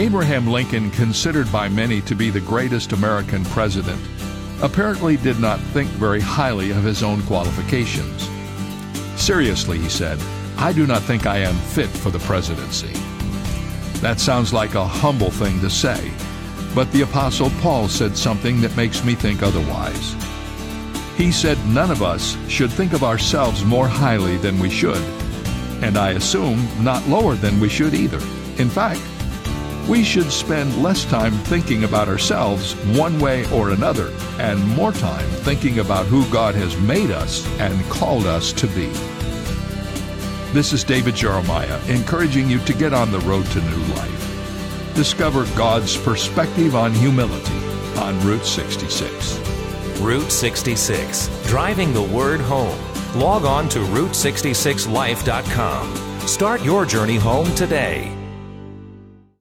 Abraham Lincoln, considered by many to be the greatest American president, apparently did not think very highly of his own qualifications. Seriously, he said, I do not think I am fit for the presidency. That sounds like a humble thing to say, but the Apostle Paul said something that makes me think otherwise. He said none of us should think of ourselves more highly than we should, and I assume not lower than we should either. In fact, we should spend less time thinking about ourselves one way or another and more time thinking about who God has made us and called us to be. This is David Jeremiah encouraging you to get on the road to new life. Discover God's perspective on humility on Route 66. Route 66, driving the word home. Log on to Route66Life.com. Start your journey home today.